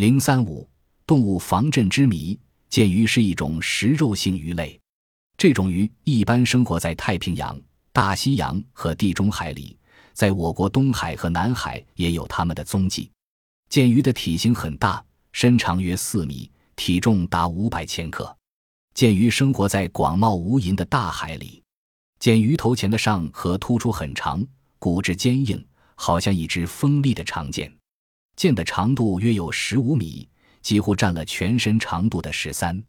零三五动物防震之谜：剑鱼是一种食肉性鱼类，这种鱼一般生活在太平洋、大西洋和地中海里，在我国东海和南海也有它们的踪迹。剑鱼的体型很大，身长约四米，体重达五百千克。剑鱼生活在广袤无垠的大海里。剑鱼头前的上颌突出很长，骨质坚硬，好像一支锋利的长剑。剑的长度约有十五米，几乎占了全身长度的十三。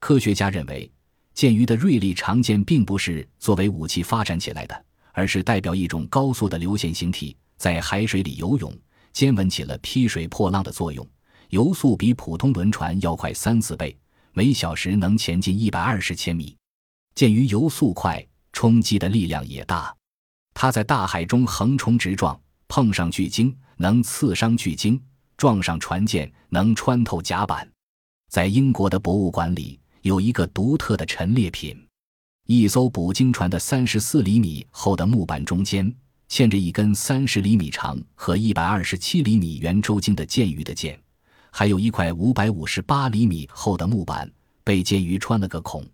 科学家认为，剑鱼的锐利长剑并不是作为武器发展起来的，而是代表一种高速的流线形体，在海水里游泳，尖吻起了劈水破浪的作用，游速比普通轮船要快三四倍，每小时能前进一百二十千米。剑鱼游速快，冲击的力量也大，它在大海中横冲直撞，碰上巨鲸。能刺伤巨鲸，撞上船舰能穿透甲板。在英国的博物馆里有一个独特的陈列品：一艘捕鲸船的三十四厘米厚的木板中间嵌着一根三十厘米长和一百二十七厘米圆周径的剑鱼的剑，还有一块五百五十八厘米厚的木板被剑鱼穿了个孔。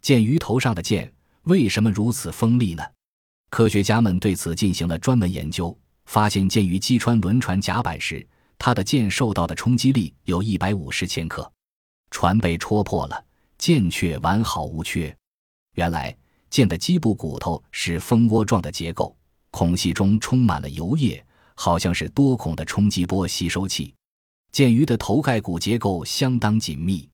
剑鱼头上的剑为什么如此锋利呢？科学家们对此进行了专门研究。发现剑鱼击穿轮船甲板时，它的剑受到的冲击力有一百五十千克，船被戳破了，剑却完好无缺。原来剑的基部骨头是蜂窝状的结构，孔隙中充满了油液，好像是多孔的冲击波吸收器。剑鱼的头盖骨结构相当紧密，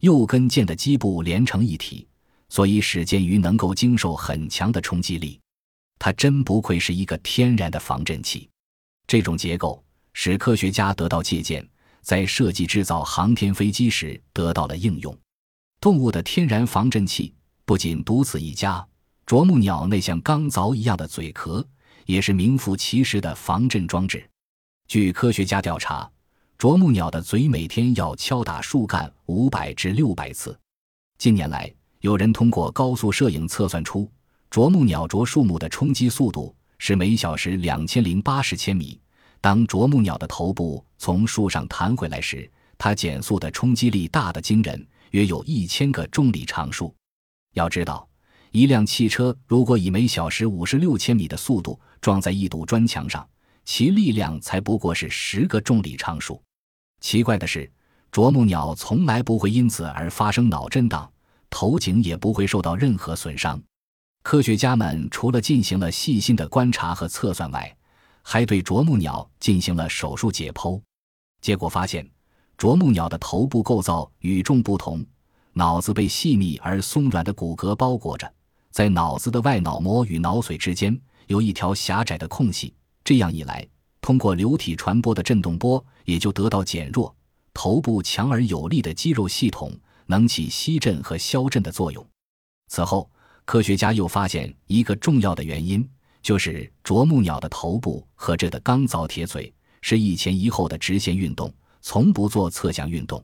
又跟剑的基部连成一体，所以使剑鱼能够经受很强的冲击力。它真不愧是一个天然的防震器，这种结构使科学家得到借鉴，在设计制造航天飞机时得到了应用。动物的天然防震器不仅独此一家，啄木鸟那像钢凿一样的嘴壳也是名副其实的防震装置。据科学家调查，啄木鸟的嘴每天要敲打树干五百至六百次。近年来，有人通过高速摄影测算出。啄木鸟啄树木的冲击速度是每小时两千零八十千米。当啄木鸟的头部从树上弹回来时，它减速的冲击力大得惊人，约有一千个重力常数。要知道，一辆汽车如果以每小时五十六千米的速度撞在一堵砖墙上，其力量才不过是十个重力常数。奇怪的是，啄木鸟从来不会因此而发生脑震荡，头颈也不会受到任何损伤。科学家们除了进行了细心的观察和测算外，还对啄木鸟进行了手术解剖。结果发现，啄木鸟的头部构造与众不同，脑子被细密而松软的骨骼包裹着，在脑子的外脑膜与脑髓之间有一条狭窄的空隙。这样一来，通过流体传播的振动波也就得到减弱。头部强而有力的肌肉系统能起吸震和消震的作用。此后。科学家又发现一个重要的原因，就是啄木鸟的头部和这的钢凿铁嘴是一前一后的直线运动，从不做侧向运动。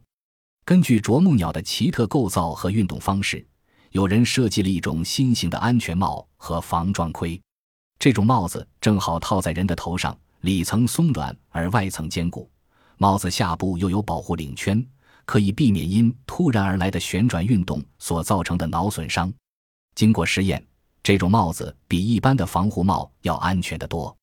根据啄木鸟的奇特构造和运动方式，有人设计了一种新型的安全帽和防撞盔。这种帽子正好套在人的头上，里层松软而外层坚固，帽子下部又有保护领圈，可以避免因突然而来的旋转运动所造成的脑损伤。经过实验，这种帽子比一般的防护帽要安全得多。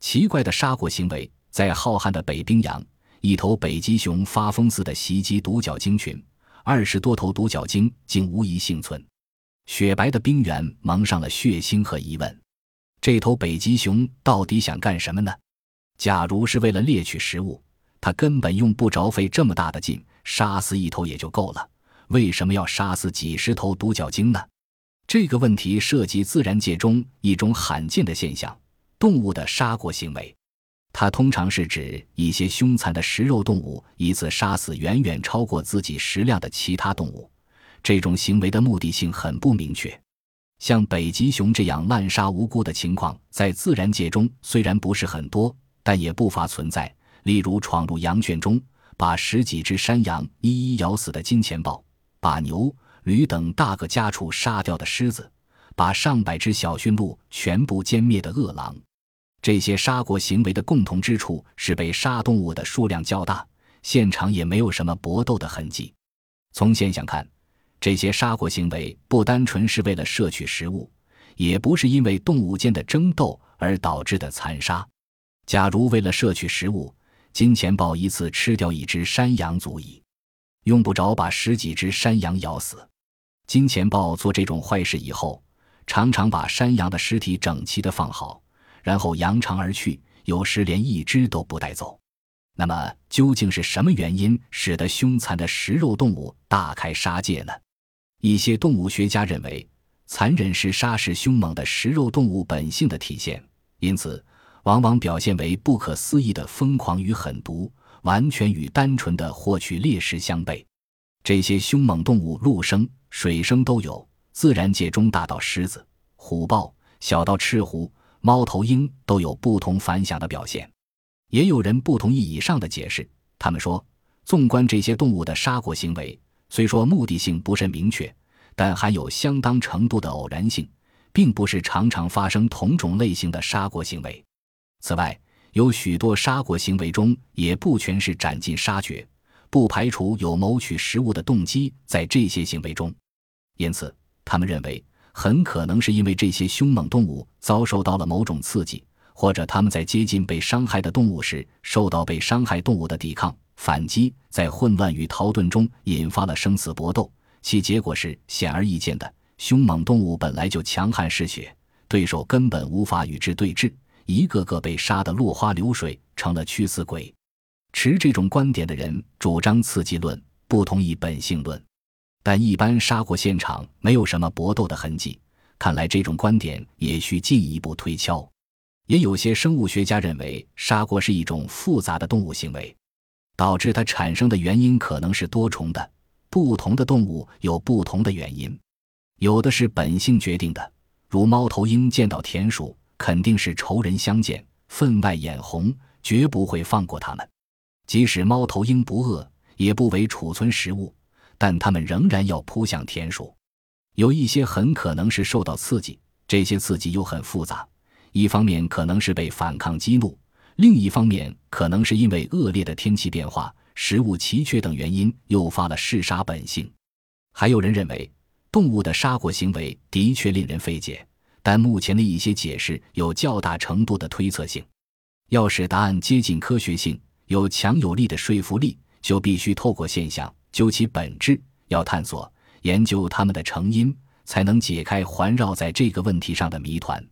奇怪的杀过行为，在浩瀚的北冰洋，一头北极熊发疯似的袭击独角鲸群，二十多头独角鲸竟无一幸存。雪白的冰原蒙上了血腥和疑问：这头北极熊到底想干什么呢？假如是为了猎取食物，它根本用不着费这么大的劲，杀死一头也就够了。为什么要杀死几十头独角鲸呢？这个问题涉及自然界中一种罕见的现象——动物的杀过行为。它通常是指一些凶残的食肉动物一次杀死远远超过自己食量的其他动物。这种行为的目的性很不明确。像北极熊这样滥杀无辜的情况，在自然界中虽然不是很多，但也不乏存在。例如，闯入羊圈中把十几只山羊一一咬死的金钱豹，把牛。驴等大个家畜杀掉的狮子，把上百只小驯鹿全部歼灭的饿狼，这些杀过行为的共同之处是被杀动物的数量较大，现场也没有什么搏斗的痕迹。从现象看，这些杀过行为不单纯是为了摄取食物，也不是因为动物间的争斗而导致的残杀。假如为了摄取食物，金钱豹一次吃掉一只山羊足矣，用不着把十几只山羊咬死。金钱豹做这种坏事以后，常常把山羊的尸体整齐的放好，然后扬长而去，有时连一只都不带走。那么，究竟是什么原因使得凶残的食肉动物大开杀戒呢？一些动物学家认为，残忍是杀食凶猛的食肉动物本性的体现，因此往往表现为不可思议的疯狂与狠毒，完全与单纯的获取猎食相悖。这些凶猛动物，陆生。水生都有，自然界中大到狮子、虎豹，小到赤狐、猫头鹰，都有不同凡响的表现。也有人不同意以上的解释，他们说，纵观这些动物的杀国行为，虽说目的性不甚明确，但含有相当程度的偶然性，并不是常常发生同种类型的杀国行为。此外，有许多杀国行为中也不全是斩尽杀绝，不排除有谋取食物的动机在这些行为中。因此，他们认为很可能是因为这些凶猛动物遭受到了某种刺激，或者他们在接近被伤害的动物时，受到被伤害动物的抵抗反击，在混乱与逃遁中引发了生死搏斗。其结果是显而易见的：凶猛动物本来就强悍嗜血，对手根本无法与之对峙，一个个被杀得落花流水，成了屈死鬼。持这种观点的人主张刺激论，不同意本性论。但一般杀过现场没有什么搏斗的痕迹，看来这种观点也需进一步推敲。也有些生物学家认为，杀过是一种复杂的动物行为，导致它产生的原因可能是多重的，不同的动物有不同的原因，有的是本性决定的，如猫头鹰见到田鼠肯定是仇人相见，分外眼红，绝不会放过它们，即使猫头鹰不饿，也不为储存食物。但它们仍然要扑向田鼠，有一些很可能是受到刺激，这些刺激又很复杂。一方面可能是被反抗激怒，另一方面可能是因为恶劣的天气变化、食物奇缺等原因诱发了嗜杀本性。还有人认为，动物的杀过行为的确令人费解，但目前的一些解释有较大程度的推测性。要使答案接近科学性、有强有力的说服力，就必须透过现象。究其本质，要探索研究它们的成因，才能解开环绕在这个问题上的谜团。